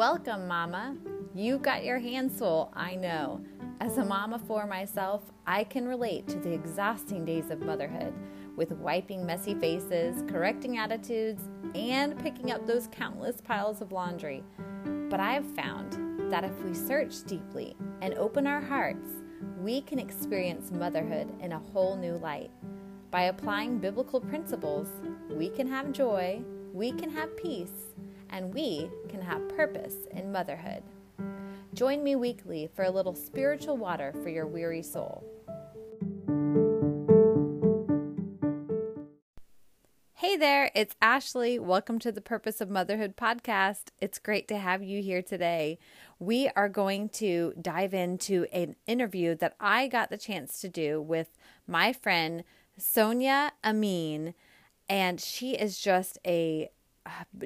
Welcome, Mama. You got your hands full, I know. As a mama for myself, I can relate to the exhausting days of motherhood with wiping messy faces, correcting attitudes, and picking up those countless piles of laundry. But I have found that if we search deeply and open our hearts, we can experience motherhood in a whole new light. By applying biblical principles, we can have joy, we can have peace, and we can have purpose in motherhood. Join me weekly for a little spiritual water for your weary soul. Hey there, it's Ashley. Welcome to the Purpose of Motherhood podcast. It's great to have you here today. We are going to dive into an interview that I got the chance to do with my friend Sonia Amin, and she is just a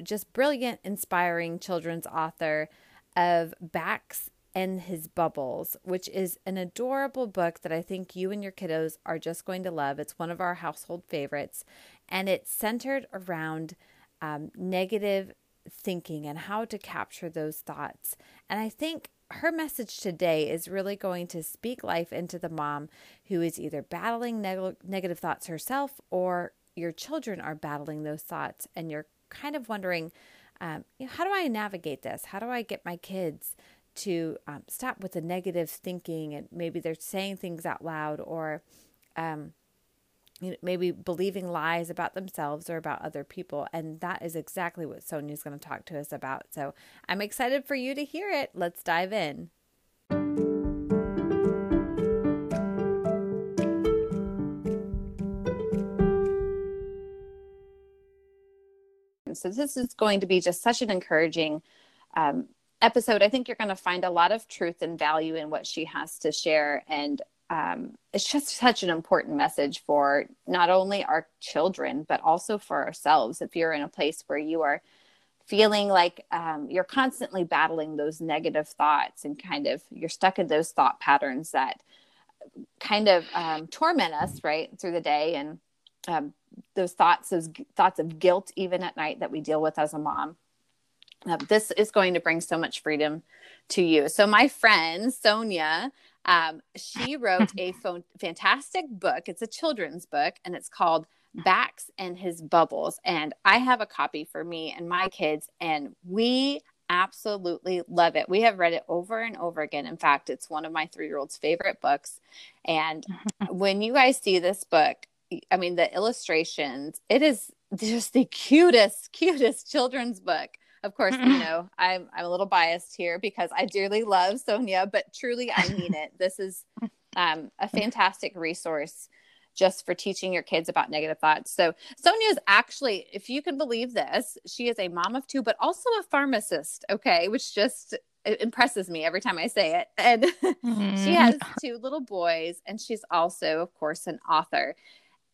just brilliant, inspiring children's author of Bax and His Bubbles, which is an adorable book that I think you and your kiddos are just going to love. It's one of our household favorites, and it's centered around um, negative thinking and how to capture those thoughts. And I think her message today is really going to speak life into the mom who is either battling neg- negative thoughts herself or your children are battling those thoughts and you're kind of wondering, um, you know, how do I navigate this? How do I get my kids to um, stop with the negative thinking and maybe they're saying things out loud or um, you know, maybe believing lies about themselves or about other people. And that is exactly what Sonia is going to talk to us about. So I'm excited for you to hear it. Let's dive in. So this is going to be just such an encouraging um, episode. I think you're going to find a lot of truth and value in what she has to share. And um, it's just such an important message for not only our children, but also for ourselves. If you're in a place where you are feeling like um, you're constantly battling those negative thoughts and kind of you're stuck in those thought patterns that kind of um, torment us right through the day and um, those thoughts, those thoughts of guilt, even at night, that we deal with as a mom. Uh, this is going to bring so much freedom to you. So, my friend Sonia, um, she wrote a fantastic book. It's a children's book, and it's called Bax and His Bubbles. And I have a copy for me and my kids, and we absolutely love it. We have read it over and over again. In fact, it's one of my three year old's favorite books. And when you guys see this book, I mean, the illustrations, it is just the cutest, cutest children's book. Of course, you know, I'm I'm a little biased here because I dearly love Sonia, but truly I mean it. This is um, a fantastic resource just for teaching your kids about negative thoughts. So Sonia is actually, if you can believe this, she is a mom of two, but also a pharmacist. Okay, which just impresses me every time I say it. And mm-hmm. she has two little boys, and she's also, of course, an author.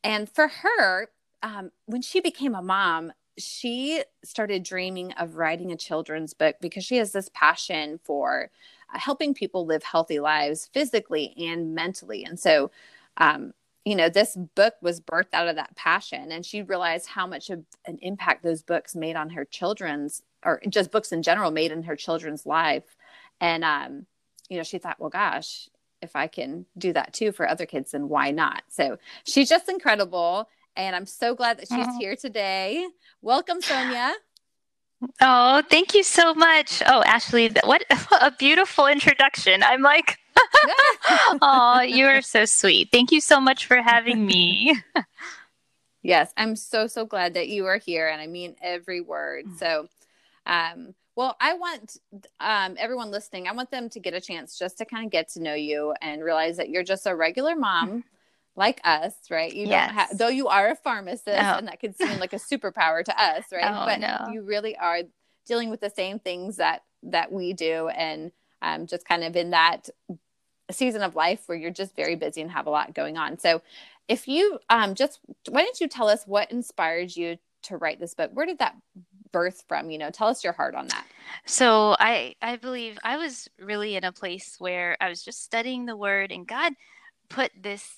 And for her, um, when she became a mom, she started dreaming of writing a children's book because she has this passion for uh, helping people live healthy lives physically and mentally. And so, um, you know, this book was birthed out of that passion. And she realized how much of an impact those books made on her children's, or just books in general, made in her children's life. And, um, you know, she thought, well, gosh, if I can do that too for other kids, then why not? So she's just incredible. And I'm so glad that she's here today. Welcome, Sonia. Oh, thank you so much. Oh, Ashley, what a beautiful introduction. I'm like, oh, you are so sweet. Thank you so much for having me. yes, I'm so, so glad that you are here. And I mean every word. Mm. So, um, well, I want um, everyone listening, I want them to get a chance just to kind of get to know you and realize that you're just a regular mom like us, right? You yes. don't have, though you are a pharmacist, oh. and that could seem like a superpower to us, right? Oh, but no. you really are dealing with the same things that that we do, and um, just kind of in that season of life where you're just very busy and have a lot going on. So, if you um, just why don't you tell us what inspired you to write this book? Where did that birth from you know tell us your heart on that so i i believe i was really in a place where i was just studying the word and god put this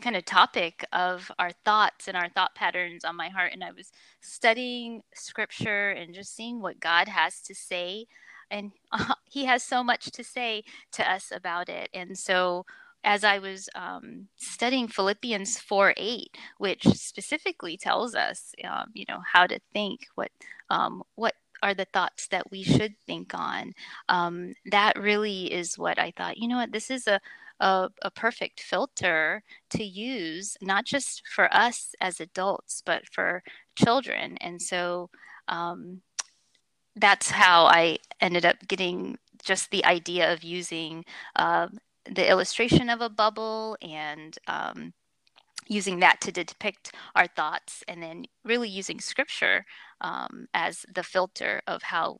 kind of topic of our thoughts and our thought patterns on my heart and i was studying scripture and just seeing what god has to say and he has so much to say to us about it. And so as I was um, studying Philippians 4 8, which specifically tells us, um, you know, how to think, what, um, what are the thoughts that we should think on, um, that really is what I thought, you know what, this is a, a, a, perfect filter to use, not just for us as adults, but for children. And so um, that's how I ended up getting just the idea of using uh, the illustration of a bubble and um, using that to depict our thoughts and then really using scripture um, as the filter of how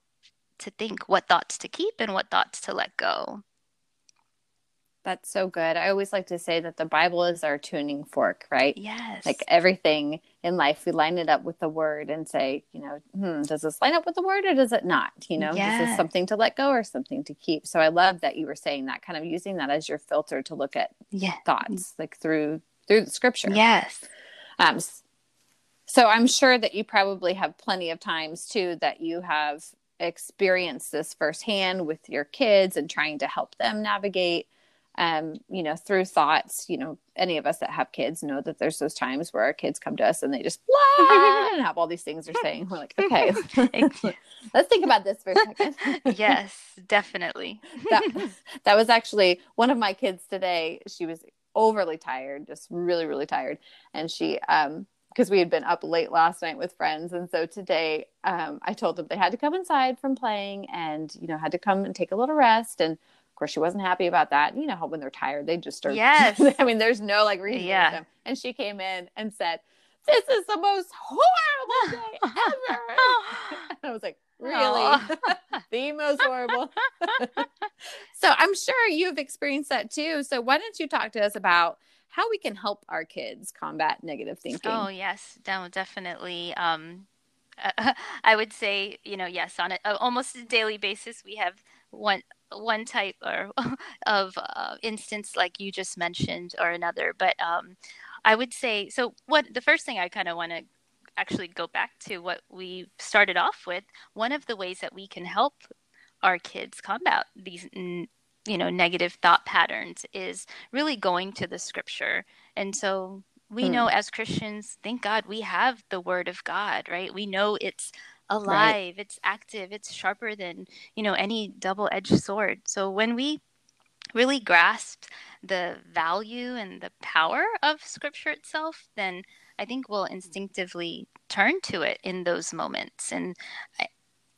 to think what thoughts to keep and what thoughts to let go that's so good. I always like to say that the Bible is our tuning fork, right? Yes. Like everything in life, we line it up with the word and say, you know, hmm, does this line up with the word or does it not? You know, yes. is this something to let go or something to keep? So I love that you were saying that, kind of using that as your filter to look at yeah. thoughts, like through through the scripture. Yes. Um. So I'm sure that you probably have plenty of times too that you have experienced this firsthand with your kids and trying to help them navigate um, you know, through thoughts, you know, any of us that have kids know that there's those times where our kids come to us and they just blah and have all these things they're saying. We're like, okay, let's think about this for a second. yes, definitely. that, that was actually one of my kids today. She was overly tired, just really, really tired. And she, um, because we had been up late last night with friends and so today um, i told them they had to come inside from playing and you know had to come and take a little rest and of course, she wasn't happy about that. You know how when they're tired, they just start. Yes. I mean, there's no like reason. Yeah. And she came in and said, "This is the most horrible day ever." and I was like, "Really? the most horrible?" so I'm sure you've experienced that too. So why don't you talk to us about? how we can help our kids combat negative thinking. Oh yes, no, definitely. Um, I would say, you know, yes, on a, almost a daily basis, we have one one type or of uh, instance like you just mentioned or another but um, i would say so what the first thing i kind of want to actually go back to what we started off with one of the ways that we can help our kids combat these you know negative thought patterns is really going to the scripture and so we hmm. know as christians thank god we have the word of god right we know it's alive right. it's active it's sharper than you know any double-edged sword. So when we really grasp the value and the power of scripture itself then i think we'll instinctively turn to it in those moments. And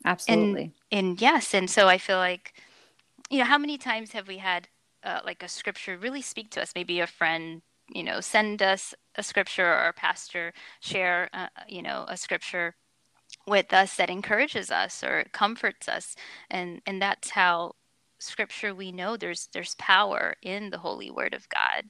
absolutely and, and yes and so i feel like you know how many times have we had uh, like a scripture really speak to us? Maybe a friend you know send us a scripture or a pastor share uh, you know a scripture with us that encourages us or comforts us and and that's how scripture we know there's there's power in the holy word of god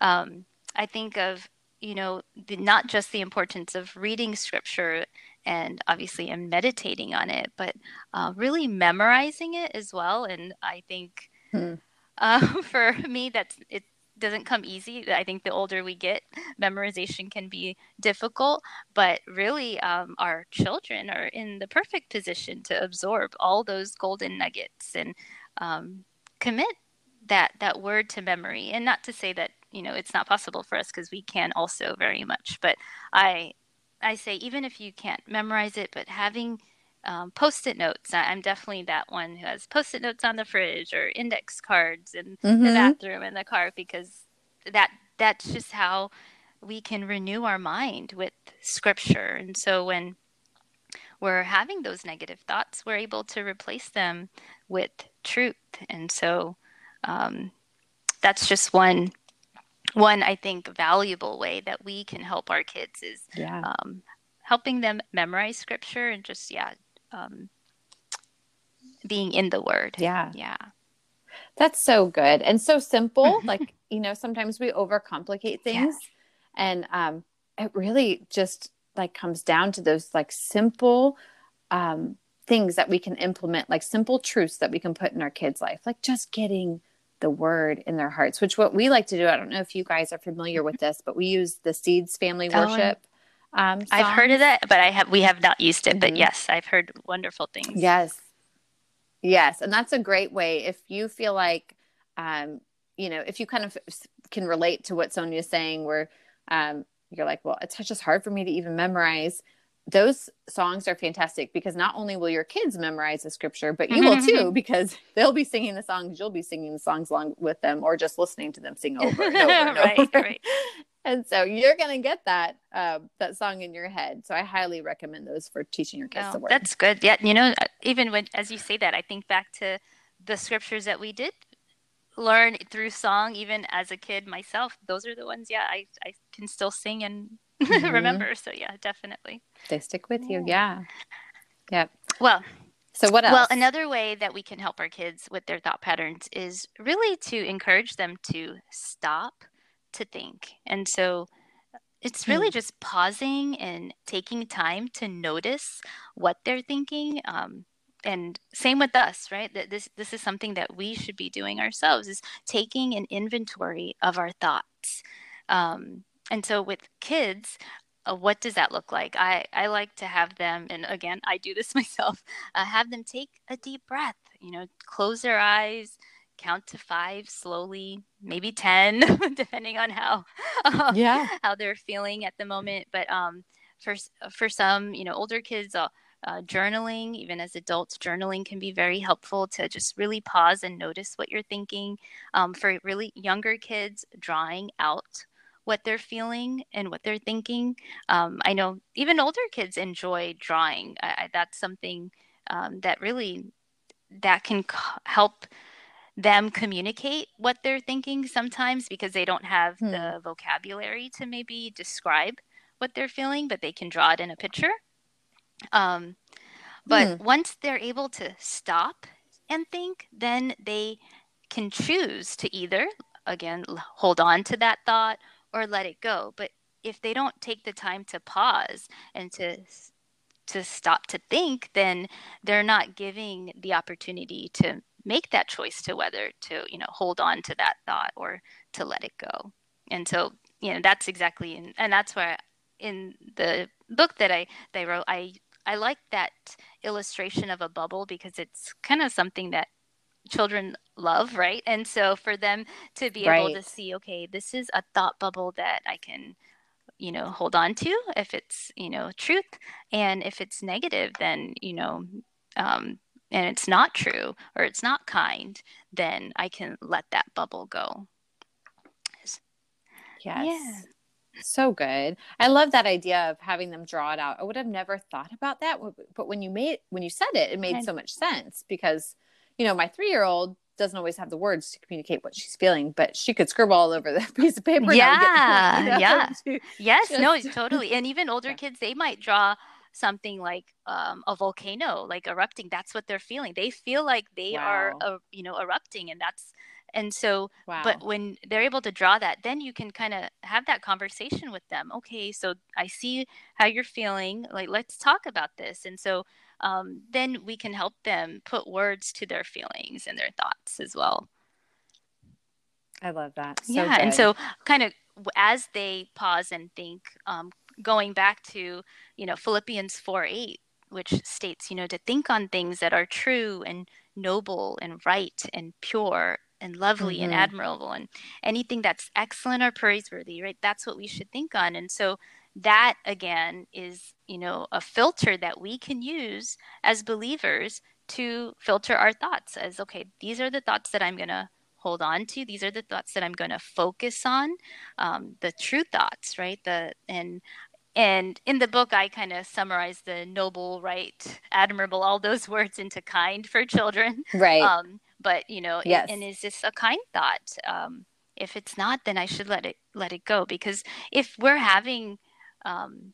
um, i think of you know the, not just the importance of reading scripture and obviously and meditating on it but uh, really memorizing it as well and i think hmm. uh, for me that's it doesn't come easy. I think the older we get, memorization can be difficult, but really, um, our children are in the perfect position to absorb all those golden nuggets and um, commit that that word to memory. And not to say that you know it's not possible for us because we can also very much. But I I say even if you can't memorize it, but having um, post-it notes. I'm definitely that one who has post-it notes on the fridge or index cards in mm-hmm. the bathroom in the car because that that's just how we can renew our mind with scripture. And so when we're having those negative thoughts, we're able to replace them with truth. And so um, that's just one one I think valuable way that we can help our kids is yeah. um, helping them memorize scripture and just yeah um, being in the word. Yeah. Yeah. That's so good and so simple. like, you know, sometimes we overcomplicate things yeah. and um, it really just like comes down to those like simple um, things that we can implement, like simple truths that we can put in our kids' life, like just getting the word in their hearts, which what we like to do. I don't know if you guys are familiar with this, but we use the Seeds family oh, worship. Um, I've heard of that, but I have we have not used it. Mm-hmm. But yes, I've heard wonderful things. Yes, Yes, and that's a great way if you feel like, um, you know, if you kind of can relate to what Sonia's saying, where um, you're like, well, it's just hard for me to even memorize. Those songs are fantastic because not only will your kids memorize the scripture, but you will too because they'll be singing the songs, you'll be singing the songs along with them, or just listening to them sing over and over and right, over. Right. And so you're going to get that uh, that song in your head. So I highly recommend those for teaching your kids oh, the word. That's good. Yeah, you know, uh, even when as you say that, I think back to the scriptures that we did learn through song even as a kid myself those are the ones yeah i, I can still sing and mm-hmm. remember so yeah definitely they stick with you yeah yep well so what else well another way that we can help our kids with their thought patterns is really to encourage them to stop to think. And so it's really mm. just pausing and taking time to notice what they're thinking um, and same with us right? That this this is something that we should be doing ourselves is taking an inventory of our thoughts. Um, and so with kids uh, what does that look like? I, I like to have them and again i do this myself uh, have them take a deep breath you know close their eyes count to five slowly maybe 10 depending on how uh, yeah how they're feeling at the moment but um for for some you know older kids uh, uh, journaling, even as adults, journaling can be very helpful to just really pause and notice what you're thinking. Um, for really younger kids, drawing out what they're feeling and what they're thinking. Um, I know even older kids enjoy drawing. I, I, that's something um, that really that can c- help them communicate what they're thinking sometimes because they don't have hmm. the vocabulary to maybe describe what they're feeling, but they can draw it in a picture. Um, but mm. once they're able to stop and think, then they can choose to either, again, hold on to that thought or let it go. But if they don't take the time to pause and to to stop to think, then they're not giving the opportunity to make that choice to whether to you know hold on to that thought or to let it go. And so you know that's exactly and, and that's why in the book that I they wrote I I like that illustration of a bubble because it's kind of something that children love, right? And so for them to be right. able to see, okay, this is a thought bubble that I can, you know, hold on to if it's, you know, truth. And if it's negative, then, you know, um, and it's not true or it's not kind, then I can let that bubble go. Yes. Yeah. So good. I love that idea of having them draw it out. I would have never thought about that, but when you made when you said it, it made so much sense because you know, my 3-year-old doesn't always have the words to communicate what she's feeling, but she could scribble all over the piece of paper. Yeah, point, you know, yeah, yes, just... no, totally. And even older kids, they might draw something like um, a volcano, like erupting. That's what they're feeling. They feel like they wow. are, uh, you know, erupting, and that's and so, wow. but when they're able to draw that, then you can kind of have that conversation with them. Okay, so I see how you're feeling. Like, let's talk about this. And so, um, then we can help them put words to their feelings and their thoughts as well. I love that. So yeah. Good. And so, kind of as they pause and think, um, going back to, you know, Philippians 4 8, which states, you know, to think on things that are true and noble and right and pure and lovely mm-hmm. and admirable and anything that's excellent or praiseworthy right? That's what we should think on. And so that again is you know a filter that we can use as believers to filter our thoughts as okay these are the thoughts that i'm going to hold on to. These are the thoughts that i'm going to focus on um, the true thoughts right? The and and in the book i kind of summarize the noble right admirable all those words into kind for children. Right. Um, but you know yes. and, and is this a kind thought um, if it's not then i should let it let it go. Because if we're having um,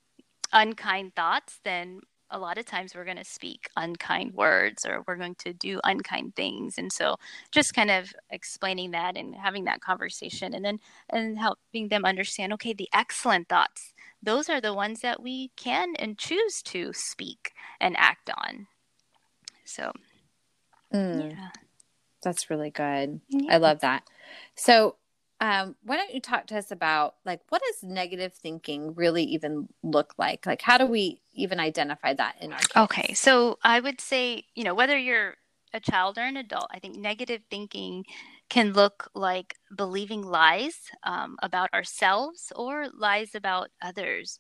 unkind thoughts then a lot of times we're going to speak unkind words or we're going to do unkind things. And so just kind of explaining that and having that conversation and then and helping them understand okay the excellent thoughts those are the ones that we can and choose to speak and act on so mm. yeah that's really good. Yeah. I love that. So, um, why don't you talk to us about like what does negative thinking really even look like? Like, how do we even identify that in our? Kids? Okay, so I would say you know whether you're a child or an adult, I think negative thinking can look like believing lies um, about ourselves or lies about others.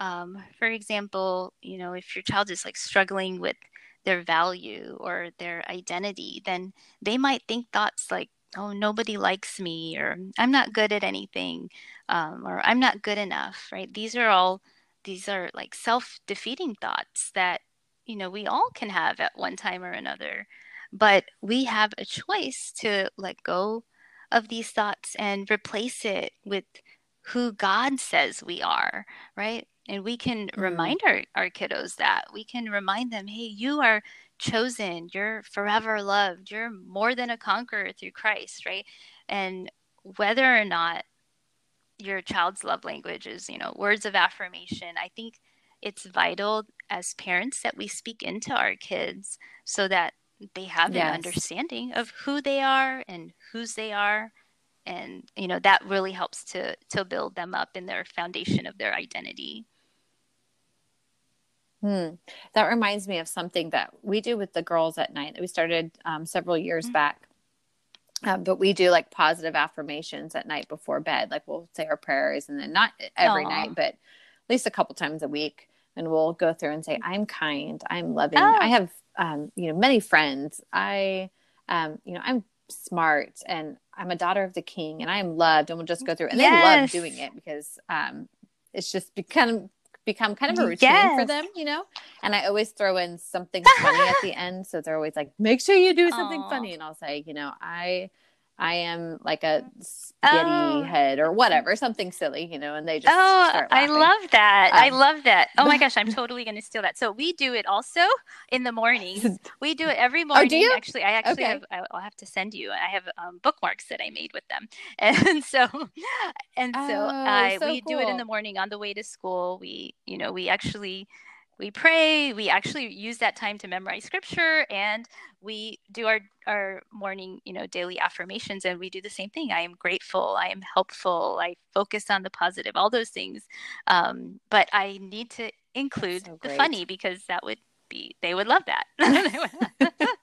Um, for example, you know, if your child is like struggling with their value or their identity, then they might think thoughts like, oh, nobody likes me, or I'm not good at anything, um, or I'm not good enough, right? These are all, these are like self defeating thoughts that, you know, we all can have at one time or another. But we have a choice to let go of these thoughts and replace it with who God says we are, right? And we can mm. remind our, our kiddos that. We can remind them, hey, you are chosen, you're forever loved, you're more than a conqueror through Christ, right? And whether or not your child's love language is, you know, words of affirmation, I think it's vital as parents that we speak into our kids so that they have yes. an understanding of who they are and whose they are and you know that really helps to to build them up in their foundation of their identity Hmm. That reminds me of something that we do with the girls at night that we started um, several years mm-hmm. back. Um, but we do like positive affirmations at night before bed. Like we'll say our prayers and then not every Aww. night, but at least a couple times a week. And we'll go through and say, I'm kind, I'm loving. Oh. I have, um, you know, many friends. I, um, you know, I'm smart and I'm a daughter of the king and I am loved. And we'll just go through and yes. they love doing it because um, it's just become become kind of a routine yes. for them, you know? And I always throw in something funny at the end. So they're always like, make sure you do something Aww. funny. And I'll say, you know, I I am like a spaghetti oh. head or whatever, something silly, you know, and they just. Oh, I love that. Um, I love that. Oh my gosh, I'm totally going to steal that. So we do it also in the mornings. We do it every morning. Oh, do you? Actually, I actually okay. have, I'll have to send you. I have um, bookmarks that I made with them. And so, and so, oh, uh, so we cool. do it in the morning on the way to school. We, you know, we actually we pray we actually use that time to memorize scripture and we do our our morning you know daily affirmations and we do the same thing. I am grateful i am helpful i focus on the positive all those things. Um, but i need to include so the funny because that would be they would love that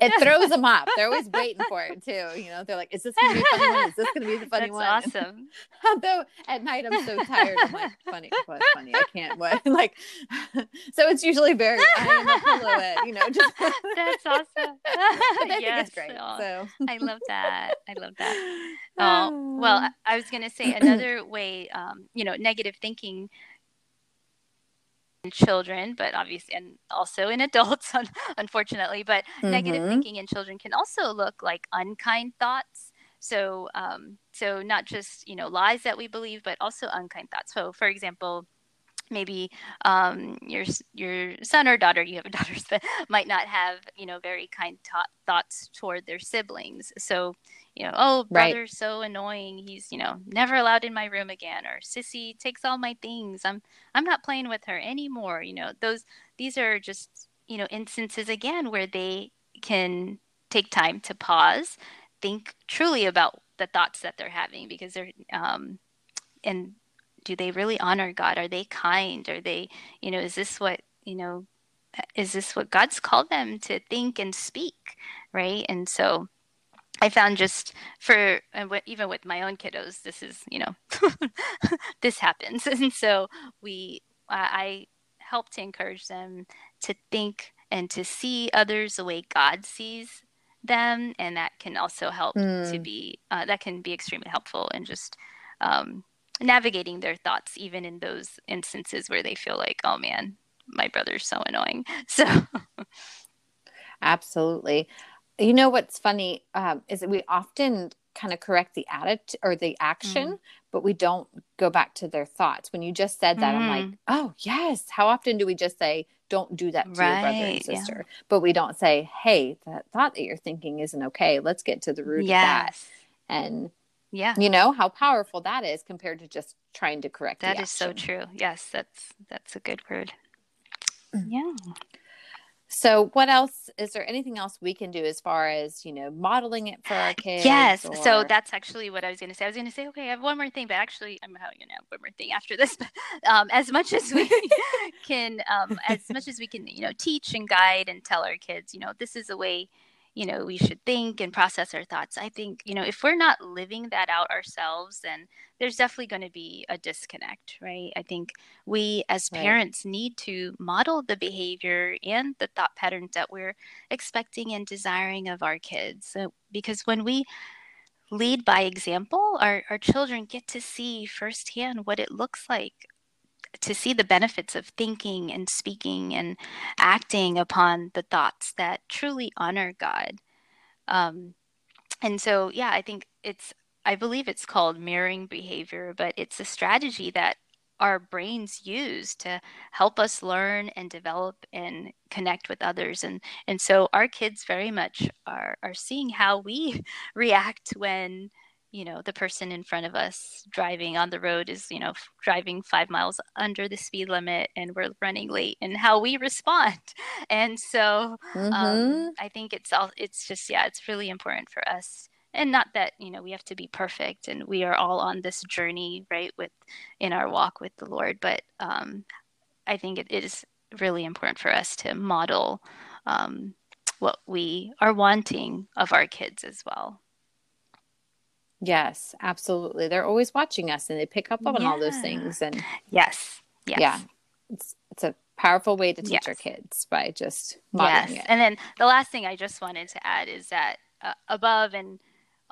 it throws them off. They're always waiting for it too you know? They're like is this gonna be a funny one? Is this gonna be the funny one? That's one? awesome. Although at night i'm so tired i'm like funny what's funny. I can't what like so it's usually very i'm a it you know just that's awesome. I yes. great oh, so. I love that i love that. Oh well i was gonna say another way um, you know negative thinking in children, but obviously, and also in adults, unfortunately. But mm-hmm. negative thinking in children can also look like unkind thoughts. So, um, so not just you know lies that we believe, but also unkind thoughts. So, for example, maybe um, your your son or daughter, you have daughters that might not have you know very kind thoughts toward their siblings. So you know, oh, brother's right. so annoying. He's, you know, never allowed in my room again. Or sissy takes all my things. I'm I'm not playing with her anymore. You know, those these are just, you know, instances again where they can take time to pause, think truly about the thoughts that they're having because they're um and do they really honor God? Are they kind? Are they, you know, is this what, you know, is this what God's called them to think and speak? Right. And so I found just for even with my own kiddos, this is you know this happens, and so we I help to encourage them to think and to see others the way God sees them, and that can also help mm. to hmm. be uh, that can be extremely helpful and just um, navigating their thoughts, even in those instances where they feel like, oh man, my brother's so annoying. So. Absolutely you know what's funny um, is that we often kind of correct the attitude or the action, mm. but we don't go back to their thoughts. When you just said that, mm. I'm like, mm. oh yes. How often do we just say, "Don't do that to right. your brother and sister," yeah. but we don't say, "Hey, that thought that you're thinking isn't okay. Let's get to the root yes. of that." And yeah, you know how powerful that is compared to just trying to correct. That is so true. Yes, that's that's a good word. Mm. Yeah. so what else is there anything else we can do as far as you know modeling it for our kids yes or... so that's actually what i was going to say i was going to say okay i have one more thing but actually i'm going to have one more thing after this um, as much as we can um, as much as we can you know teach and guide and tell our kids you know this is a way you know we should think and process our thoughts. I think you know if we're not living that out ourselves then there's definitely going to be a disconnect right? I think we as right. parents need to model the behavior and the thought patterns that we're expecting and desiring of our kids. So, because when we lead by example our, our children get to see firsthand what it looks like to see the benefits of thinking and speaking and acting upon the thoughts that truly honor God. Um, and so, yeah, I think it's, I believe it's called mirroring behavior, but it's a strategy that our brains use to help us learn and develop and connect with others and and so our kids very much are are seeing how we react when you know the person in front of us driving on the road is you know driving five miles under the speed limit and we're running late and how we respond. And so um, mm-hmm. um, i think it's all it's just yeah it's really important for us. And not that you know we have to be perfect and we are all on this journey right with in our walk with the lord but um, i think it is really important for us to model um, what we are wanting of our kids as well Yes, absolutely. They're always watching us and they pick up on yeah. all those things. And yes, yes. yeah, it's, it's a powerful way to teach yes. our kids by just modeling yes. it. And then the last thing I just wanted to add is that uh, above and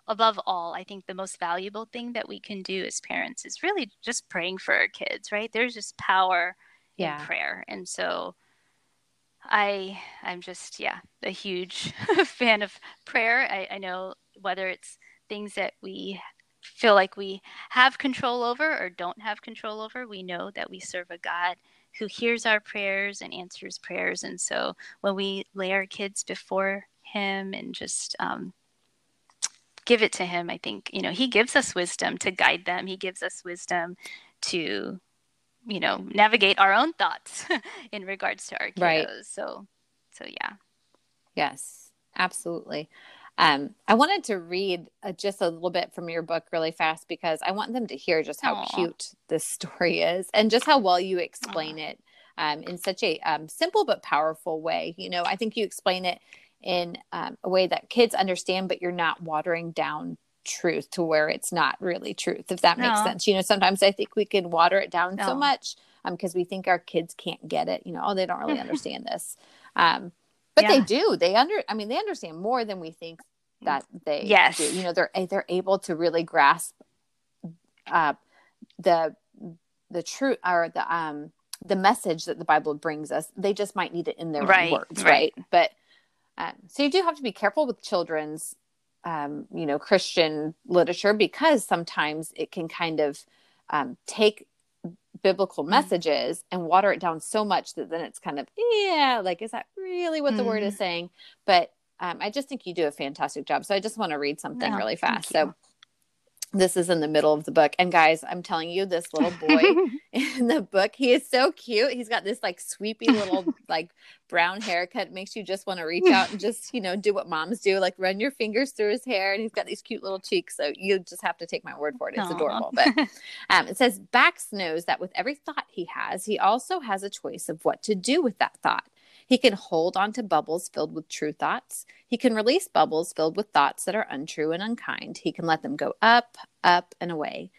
above all, I think the most valuable thing that we can do as parents is really just praying for our kids, right? There's just power yeah. in prayer. And so I I'm just yeah, a huge fan of prayer. I, I know whether it's things that we feel like we have control over or don't have control over, we know that we serve a God who hears our prayers and answers prayers. And so when we lay our kids before Him and just um, give it to Him, I think, you know, He gives us wisdom to guide them, He gives us wisdom to, you know, navigate our own thoughts in regards to our kiddos. Right. So, so yeah. Yes, absolutely. Um, I wanted to read uh, just a little bit from your book really fast because I want them to hear just how Aww. cute this story is and just how well you explain Aww. it um, in such a um, simple but powerful way. You know, I think you explain it in um, a way that kids understand, but you're not watering down truth to where it's not really truth, if that no. makes sense. You know, sometimes I think we can water it down no. so much because um, we think our kids can't get it. You know, oh, they don't really understand this. But yeah. they do they under i mean they understand more than we think that they yes do. you know they're they're able to really grasp uh, the the truth or the um the message that the bible brings us they just might need it in their right, words right, right? but um, so you do have to be careful with children's um, you know christian literature because sometimes it can kind of um, take biblical mm. messages and water it down so much that then it's kind of yeah like is that really what the word is mm. saying but um, i just think you do a fantastic job so i just want to read something really fast so this is in the middle of the book. And guys i'm telling you this little boy in the book he is so cute. He's got this like sweepy little like brown haircut. Makes you just want to reach out and just you know do what moms do like run your fingers through his hair. And he's got these cute little cheeks. So you just have to take my word for it. It's Aww. adorable. But um, it says bax knows that with every thought he has he also has a choice of what to do with that thought he can hold on to bubbles filled with true thoughts. He can release bubbles filled with thoughts that are untrue and unkind. He can let them go up, up, and away.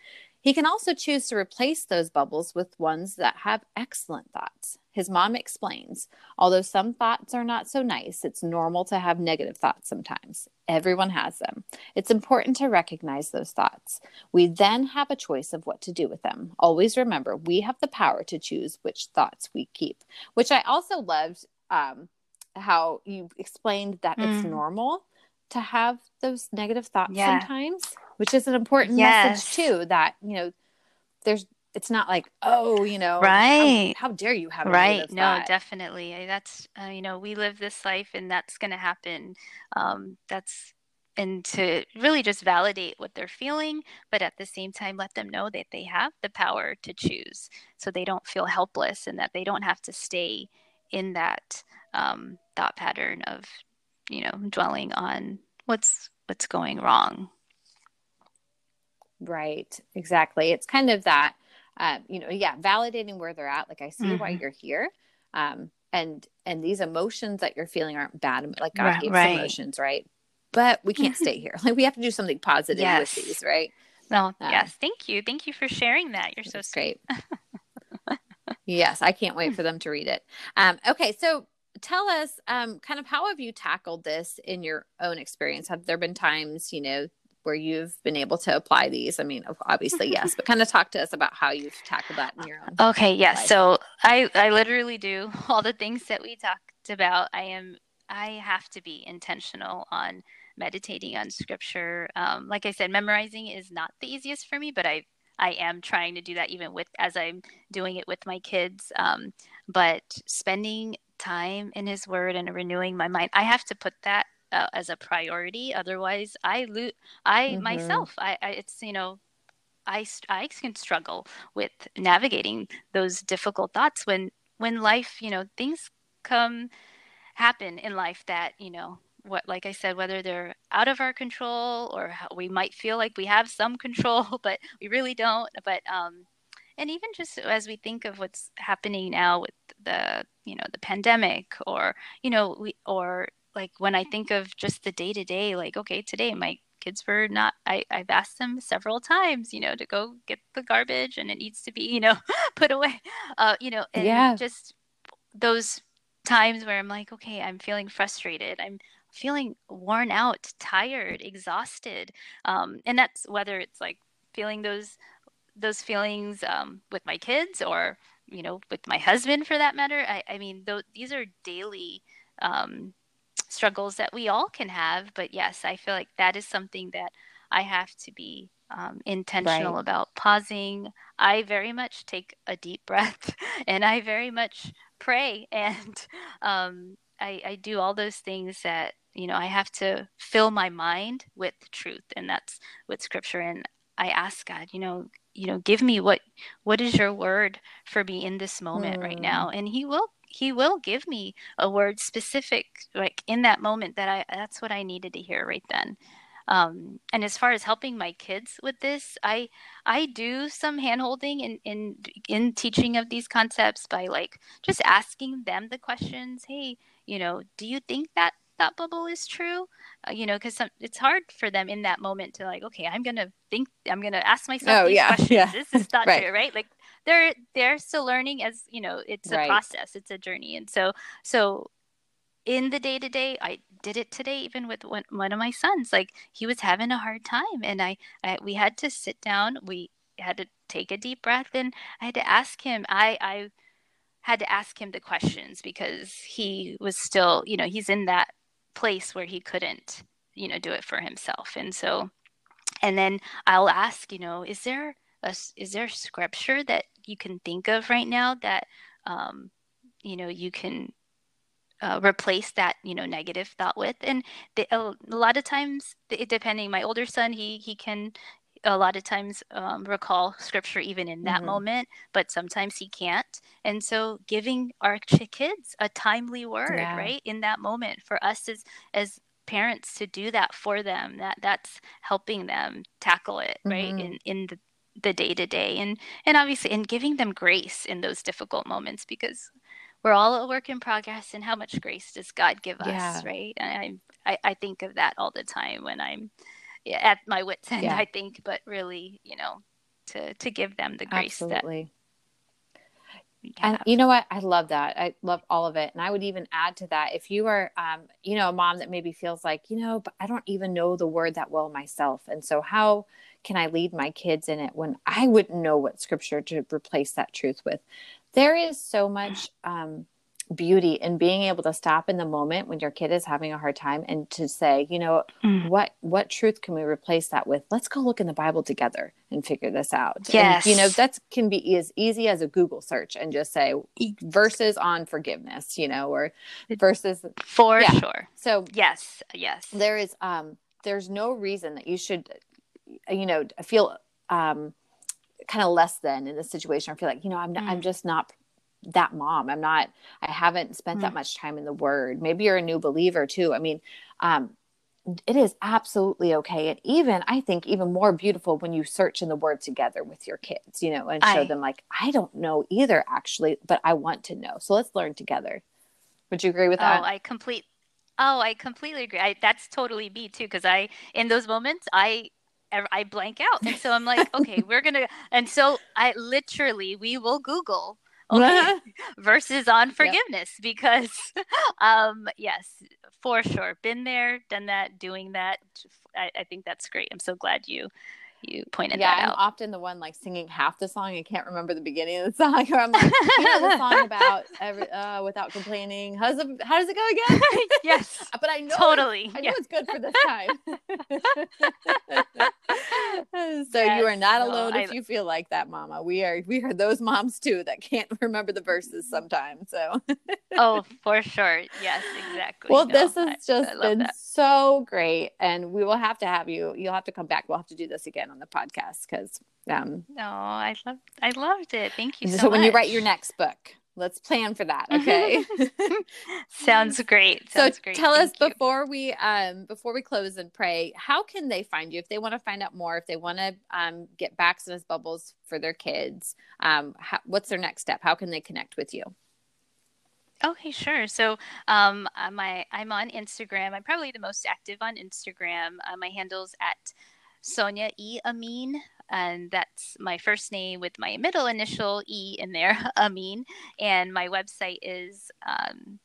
He can also choose to replace those bubbles with ones that have excellent thoughts. His mom explains although some thoughts are not so nice, it's normal to have negative thoughts sometimes. Everyone has them. It's important to recognize those thoughts. We then have a choice of what to do with them. Always remember, we have the power to choose which thoughts we keep, which I also loved um, how you explained that mm. it's normal to have those negative thoughts yeah. sometimes, which is an important yes. message too. That you know, there's it's not like oh you know right how, how dare you have right no thought. definitely that's uh, you know we live this life and that's going to happen um, that's and to really just validate what they're feeling but at the same time let them know that they have the power to choose so they don't feel helpless and that they don't have to stay in that um, thought pattern of you know dwelling on what's what's going wrong. Right. Exactly. It's kind of that uh, you know yeah validating where they're at. Like i see mm-hmm. why you're here um, and and these emotions that you're feeling aren't bad. Like god right, gave right. emotions right? But we can't stay here. Like we have to do something positive yes. with these right? No um, yes. Thank you. Thank you for sharing that. You're so great yes i can't wait for them to read it. Um, okay so tell us um, kind of how have you tackled this in your own experience? Have there been times you know where you've been able to apply these? I mean obviously yes but kind of talk to us about how you've tackled that in your own okay yes yeah, so i i literally do all the things that we talked about. I am i have to be intentional on meditating on scripture. Um, like i said memorizing is not the easiest for me but i I am trying to do that even with as I'm doing it with my kids. Um, but spending time in his word and renewing my mind i have to put that uh, as a priority otherwise i lose i mm-hmm. myself I, I it's you know I, I can struggle with navigating those difficult thoughts when when life you know things come happen in life that you know what like i said whether they're out of our control or we might feel like we have some control but we really don't but um and even just as we think of what's happening now with the you know the pandemic or you know we or like when i think of just the day to day like okay today my kids were not I, i've asked them several times you know to go get the garbage and it needs to be you know put away uh you know and yeah. just those times where i'm like okay i'm feeling frustrated i'm feeling worn out tired exhausted um and that's whether it's like feeling those those feelings um, with my kids or you know with my husband for that matter i, I mean th- these are daily um, struggles that we all can have but yes i feel like that is something that i have to be um, intentional right. about pausing i very much take a deep breath and i very much pray and um, I, I do all those things that you know i have to fill my mind with truth and that's with scripture. And i ask god you know you know give me what what is your word for me in this moment mm. right now? And he will he will give me a word specific like in that moment that i that's what i needed to hear right then. Um, and as far as helping my kids with this i i do some hand holding in in in teaching of these concepts by like just asking them the questions hey you know do you think that that bubble is true uh, you know because it's hard for them in that moment to like okay i'm gonna think i'm gonna ask myself oh, these yeah, questions yeah. this is not right. true right like they're they're still learning as you know it's a right. process it's a journey and so so in the day to day i did it today even with one, one of my sons like he was having a hard time and I, I we had to sit down we had to take a deep breath and i had to ask him i i had to ask him the questions because he was still you know he's in that place where he couldn't you know do it for himself. And so and then i'll ask you know is there a is there scripture that you can think of right now that um you know you can uh, replace that you know negative thought with? And the, a, a lot of times depending my older son he he can a lot of times um, recall scripture even in that mm-hmm. moment, but sometimes he can't. And so, giving our kids a timely word, yeah. right, in that moment for us as as parents to do that for them, that that's helping them tackle it, mm-hmm. right, in in the the day to day, and and obviously, and giving them grace in those difficult moments because we're all a work in progress and how much grace does god give yeah. us right and I, I i think of that all the time when i'm at my wits end, yeah. I think, but really, you know, to to give them the grace Absolutely. that. And you know what? I love that. I love all of it. And I would even add to that if you are, um, you know, a mom that maybe feels like, you know, but I don't even know the word that well myself. And so, how can I lead my kids in it when I wouldn't know what scripture to replace that truth with? There is so much um, beauty in being able to stop in the moment when your kid is having a hard time and to say you know mm. what what truth can we replace that with let's go look in the bible together and figure this out yes and, you know that can be as easy as a google search and just say verses on forgiveness you know or verses for yeah. sure so yes yes there is um there's no reason that you should you know feel um kind of less than in this situation or feel like you know i'm not, mm. i'm just not that mom. I'm not, I haven't spent mm. that much time in the word. Maybe you're a new believer too. I mean, um, it is absolutely okay. And even, I think, even more beautiful when you search in the word together with your kids, you know, and show I, them, like, I don't know either, actually, but I want to know. So let's learn together. Would you agree with that? Oh, I complete. Oh, I completely agree. I, that's totally me too. Because I, in those moments, I I blank out. And so I'm like, okay, we're going to, and so I literally, we will Google okay, verses on forgiveness yep. because, um, yes, for sure. Been there, done that, doing that. I, I think that's great. I'm so glad you you pointed that out. yeah, I'm often the one like singing half the song. I can't remember the beginning of the song. Or I'm like, you know the song about every uh, without complaining. How's it, how does it go again? yes, but I know totally. I know it's good for this time. so yes, you are not alone no, if I, you feel like that, Mama. We are we are those moms too that can't remember the verses sometimes. So oh, for sure. Yes, exactly. Well, no, this has just been that. so great, and we will have to have you. You'll have to come back. We'll have to do this again on the podcast because um no i love i loved it thank you so, so when you write your next book let's plan for that okay sounds great sounds so great. tell thank us you. before we um before we close and pray how can they find you if they want to find out more if they want to um get Bax and His Bubbles for their kids um how, what's their next step how can they connect with you Okay, sure. So, um, uh, my I'm on Instagram. I'm probably the most active on Instagram. Uh, my handle's at Sonia E. Amin, and that's my first name with my middle initial E in there, Amin. And my website is um,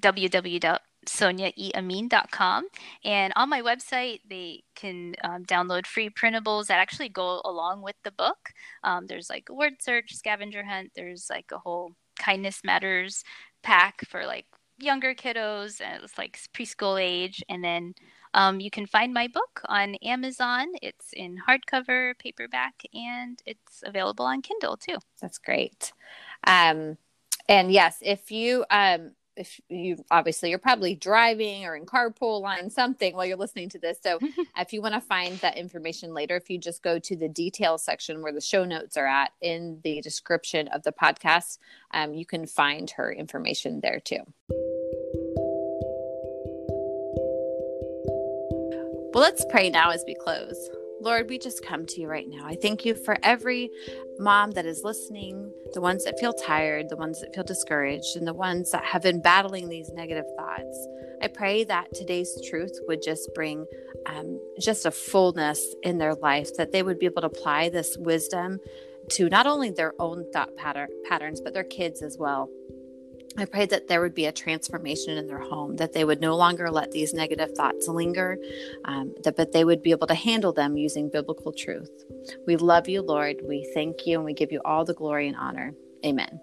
www.soniaeamin.com. And on my website, they can um, download free printables that actually go along with the book. Um, there's like a word search, scavenger hunt. There's like a whole kindness matters pack for like younger kiddos and it's like preschool age and then um, you can find my book on Amazon. It's in hardcover, paperback, and it's available on Kindle too. That's great. Um, and yes, if you um, if you obviously you're probably driving or in carpool line something while you're listening to this so if you want to find that information later if you just go to the details section where the show notes are at in the description of the podcast um, you can find her information there too Well, let's pray now as we close. Lord, we just come to you right now. I thank you for every mom that is listening, the ones that feel tired, the ones that feel discouraged, and the ones that have been battling these negative thoughts. I pray that today's truth would just bring um, just a fullness in their life, that they would be able to apply this wisdom to not only their own thought pattern, patterns, but their kids as well. I prayed that there would be a transformation in their home, that they would no longer let these negative thoughts linger, um, that, but they would be able to handle them using biblical truth. We love you, Lord. We thank you and we give you all the glory and honor. Amen.